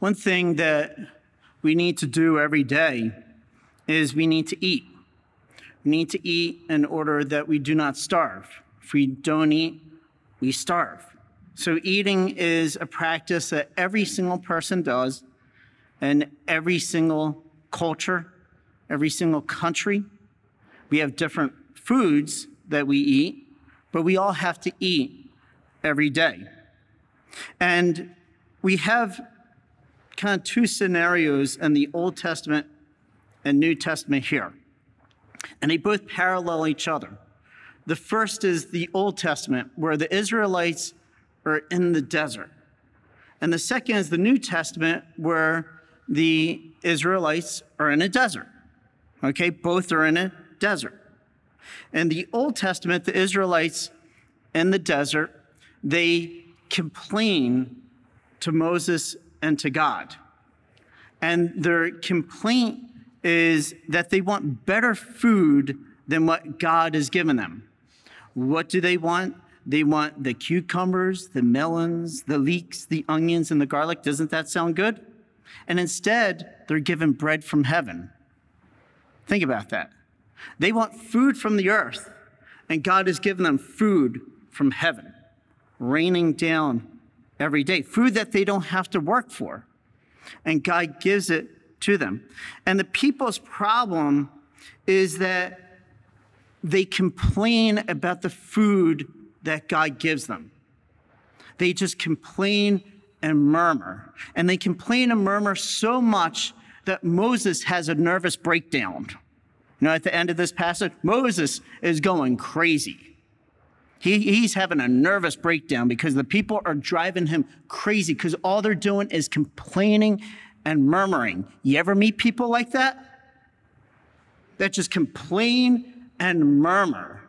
One thing that we need to do every day is we need to eat. We need to eat in order that we do not starve. If we don't eat, we starve. So, eating is a practice that every single person does in every single culture, every single country. We have different foods that we eat, but we all have to eat every day. And we have kind of two scenarios in the Old Testament and New Testament here. And they both parallel each other. The first is the Old Testament, where the Israelites are in the desert. And the second is the New Testament, where the Israelites are in a desert. Okay, both are in a desert. In the Old Testament, the Israelites in the desert, they complain to Moses and to God. And their complaint is that they want better food than what God has given them. What do they want? They want the cucumbers, the melons, the leeks, the onions, and the garlic. Doesn't that sound good? And instead, they're given bread from heaven. Think about that. They want food from the earth, and God has given them food from heaven, raining down every day, food that they don't have to work for. And God gives it to them. And the people's problem is that they complain about the food that God gives them. They just complain and murmur. And they complain and murmur so much that Moses has a nervous breakdown. You know, at the end of this passage, Moses is going crazy. He, he's having a nervous breakdown because the people are driving him crazy because all they're doing is complaining and murmuring. You ever meet people like that? That just complain and murmur,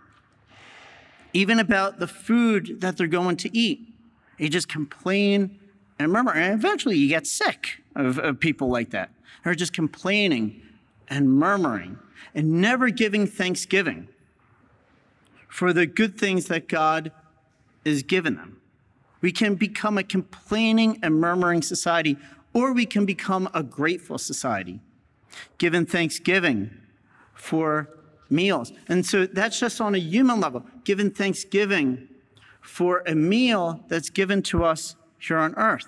even about the food that they're going to eat. They just complain and murmur. And eventually you get sick of, of people like that. They're just complaining and murmuring and never giving thanksgiving for the good things that God has given them. We can become a complaining and murmuring society, or we can become a grateful society, given thanksgiving for meals. And so that's just on a human level, given thanksgiving for a meal that's given to us here on earth.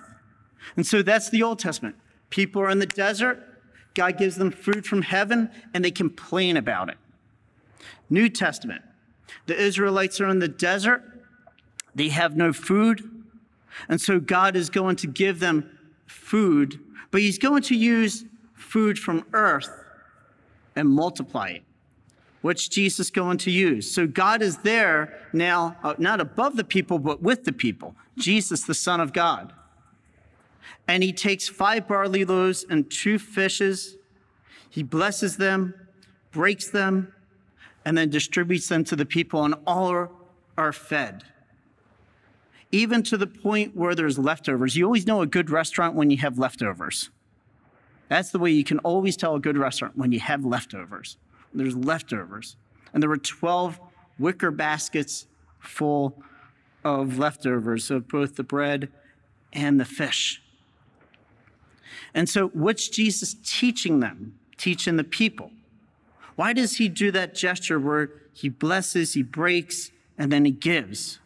And so that's the Old Testament. People are in the desert, God gives them food from heaven, and they complain about it. New Testament, the Israelites are in the desert, they have no food. And so God is going to give them food, but He's going to use food from earth and multiply it. What's Jesus going to use? So God is there now, uh, not above the people, but with the people. Jesus, the Son of God. And He takes five barley loaves and two fishes. He blesses them, breaks them, and then distributes them to the people, and all are, fed. Even to the point where there's leftovers. You always know a good restaurant when you have leftovers. That's the way you can always tell a good restaurant when you have leftovers. There's leftovers. And there were 12 wicker baskets full of leftovers of both the bread and the fish. And so, what's Jesus teaching them, teaching the people? Why does he do that gesture where he blesses, he breaks, and then he gives?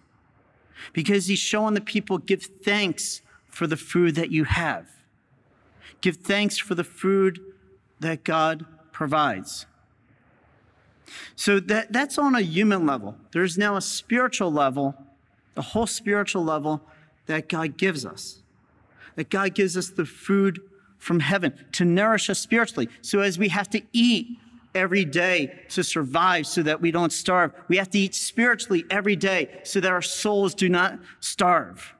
Because he's showing the people give thanks for the food that you have. Give thanks for the food that God provides. So that, that's on a human level. There's now a spiritual level, the whole spiritual level that God gives us. That God gives us the food from heaven to nourish us spiritually. So as we have to eat every day to survive so that we don't starve. We have to eat spiritually every day so that our souls do not starve.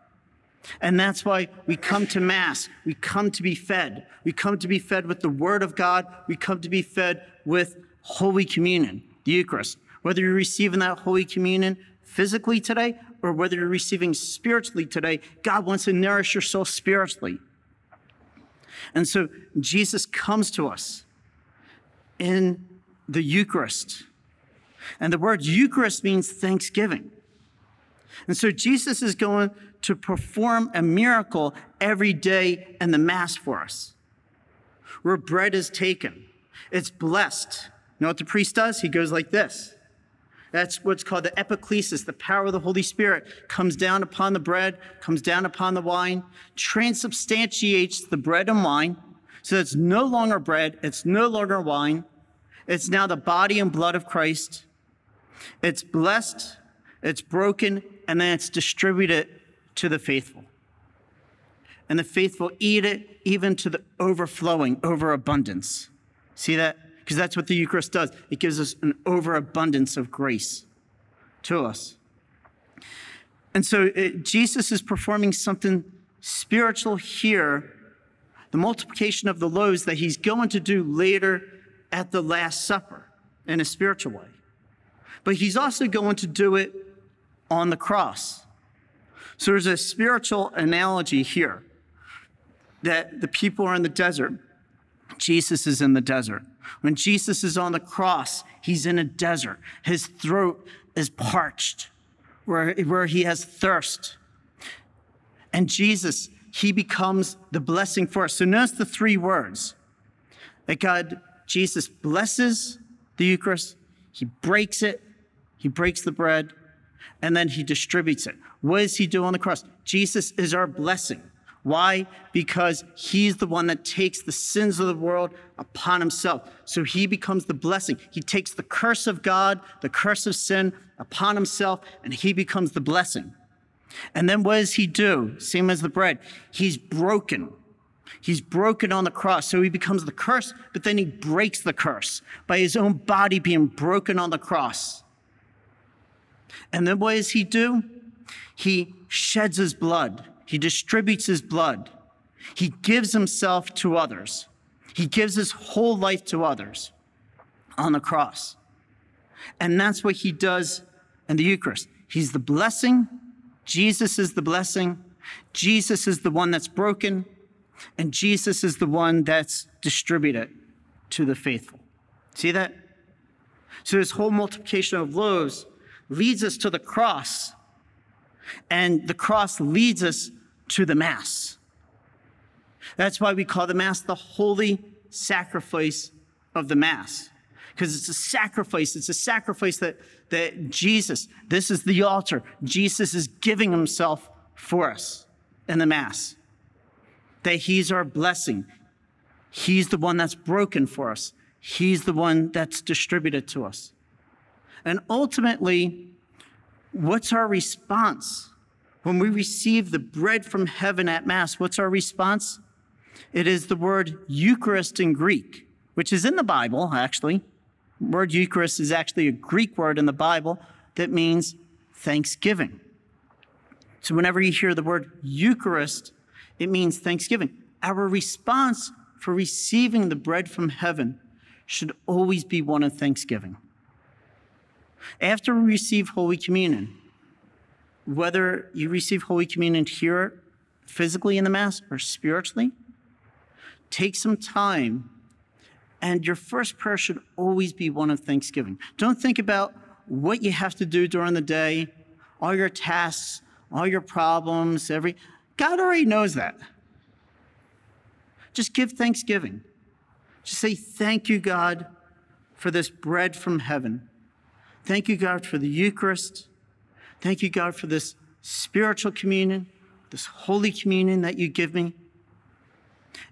And that's why we come to Mass. We come to be fed. We come to be fed with the Word of God. We come to be fed with Holy Communion, the Eucharist. Whether you're receiving that Holy Communion physically today or whether you're receiving spiritually today, God wants to nourish your soul spiritually. And so Jesus comes to us in the Eucharist. And the word Eucharist means thanksgiving. And so Jesus is going to perform a miracle every day in the Mass for us, where bread is taken. It's blessed. You know what the priest does? He goes like this. That's what's called the epiclesis. The power of the Holy Spirit comes down upon the bread, comes down upon the wine, transubstantiates the bread and wine. So it's no longer bread, it's no longer wine. It's now the body and blood of Christ. It's blessed, it's broken, and then it's distributed to the faithful. And the faithful eat it even to the overflowing, overabundance. See that? Because that's what the Eucharist does. It gives us an overabundance of grace to us. And so it, Jesus is performing something spiritual here, the multiplication of the loaves that he's going to do later at the Last Supper in a spiritual way. But he's also going to do it on the cross. So there's a spiritual analogy here that the people are in the desert. Jesus is in the desert. When Jesus is on the cross, he's in a desert. His throat is parched, where, where he has thirst. And Jesus, he becomes the blessing for us. So notice the three words that God, Jesus blesses the Eucharist, he breaks it, he breaks the bread, and then he distributes it. What does he do on the cross? Jesus is our blessing. Why? Because he's the one that takes the sins of the world upon himself. So he becomes the blessing. He takes the curse of God, the curse of sin upon himself, and he becomes the blessing. And then what does he do? Same as the bread. He's broken. He's broken on the cross. So he becomes the curse, but then he breaks the curse by his own body being broken on the cross. And then what does he do? He sheds his blood. He distributes his blood. He gives himself to others. He gives his whole life to others on the cross. And that's what he does in the Eucharist. He's the blessing. Jesus is the blessing. Jesus is the one that's broken. And Jesus is the one that's distributed to the faithful. See that? So this whole multiplication of loaves leads us to the cross, and the cross leads us to the Mass. That's why we call the Mass the holy sacrifice of the Mass, because it's a sacrifice. It's a sacrifice that, that Jesus, this is the altar. Jesus is giving himself for us in the Mass, that he's our blessing. He's the one that's broken for us. He's the one that's distributed to us. And ultimately, what's our response? When we receive the bread from heaven at Mass, what's our response? It is the word Eucharist in Greek, which is in the Bible, actually. Word Eucharist is actually a Greek word in the Bible that means thanksgiving. So whenever you hear the word Eucharist, it means thanksgiving. Our response for receiving the bread from heaven should always be one of thanksgiving. After we receive Holy Communion, whether you receive Holy Communion here physically in the Mass or spiritually, take some time. And your first prayer should always be one of thanksgiving. Don't think about what you have to do during the day, all your tasks, all your problems, every God already knows that. Just give thanksgiving. Just say, Thank you, God, for this bread from heaven. Thank you, God, for the Eucharist. Thank you, God, for this spiritual communion, this holy communion that you give me.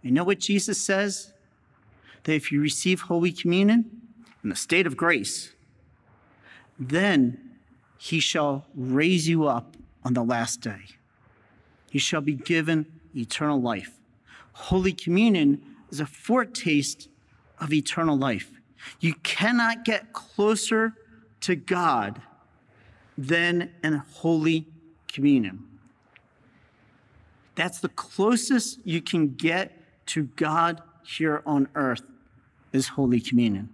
You know what Jesus says? That if you receive Holy Communion in the state of grace, then he shall raise you up on the last day. You shall be given eternal life. Holy Communion is a foretaste of eternal life. You cannot get closer to God than in Holy Communion. That's the closest you can get to God here on earth is Holy Communion.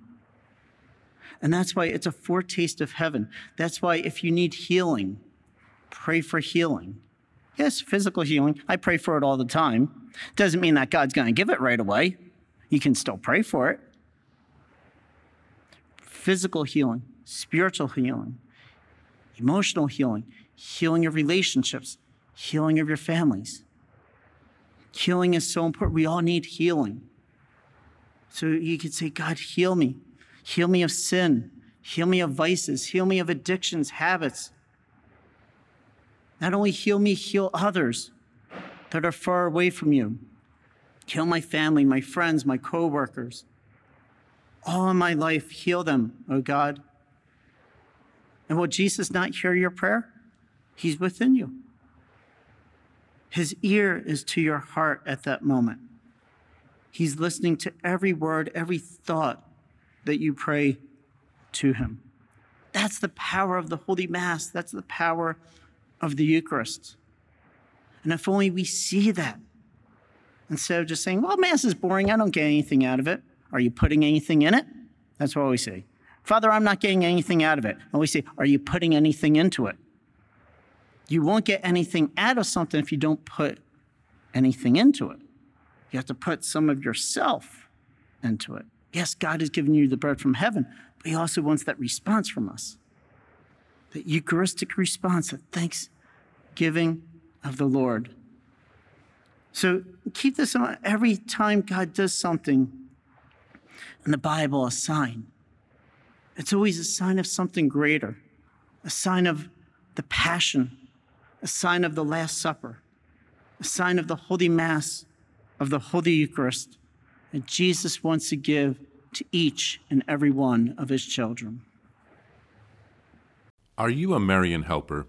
And that's why it's a foretaste of heaven. That's why if you need healing, pray for healing. Yes, physical healing. I pray for it all the time. Doesn't mean that God's going to give it right away. You can still pray for it. Physical healing spiritual healing, emotional healing. healing of relationships, healing of your families. Healing is so important. We all need healing. So you could say, God, heal me. Heal me of sin. Heal me of vices. Heal me of addictions, habits. Not only heal me, heal others that are far away from you. Heal my family, my friends, my coworkers. All in my life, heal them, oh God. And will Jesus not hear your prayer? He's within you. His ear is to your heart at that moment. He's listening to every word, every thought that you pray to him. That's the power of the Holy Mass. That's the power of the Eucharist. And if only we see that, instead of just saying, well, Mass is boring, I don't get anything out of it. Are you putting anything in it? That's what we say. Father, I'm not getting anything out of it. And we say, Are you putting anything into it? You won't get anything out of something if you don't put anything into it. You have to put some of yourself into it. Yes, God has given you the bread from heaven, but He also wants that response from us the Eucharistic response, the thanksgiving of the Lord. So keep this in mind every time God does something in the Bible, a sign. It's always a sign of something greater, a sign of the passion, a sign of the Last Supper, a sign of the Holy Mass, of the Holy Eucharist that Jesus wants to give to each and every one of his children. Are you a Marian helper?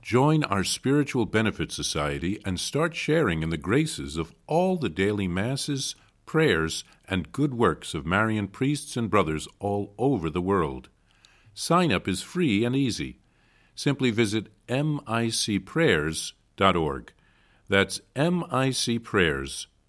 Join our Spiritual Benefit Society and start sharing in the graces of all the daily masses, prayers, and good works of Marian priests and brothers all over the world. Sign up is free and easy. Simply visit micprayers.org. That's micprayers.org.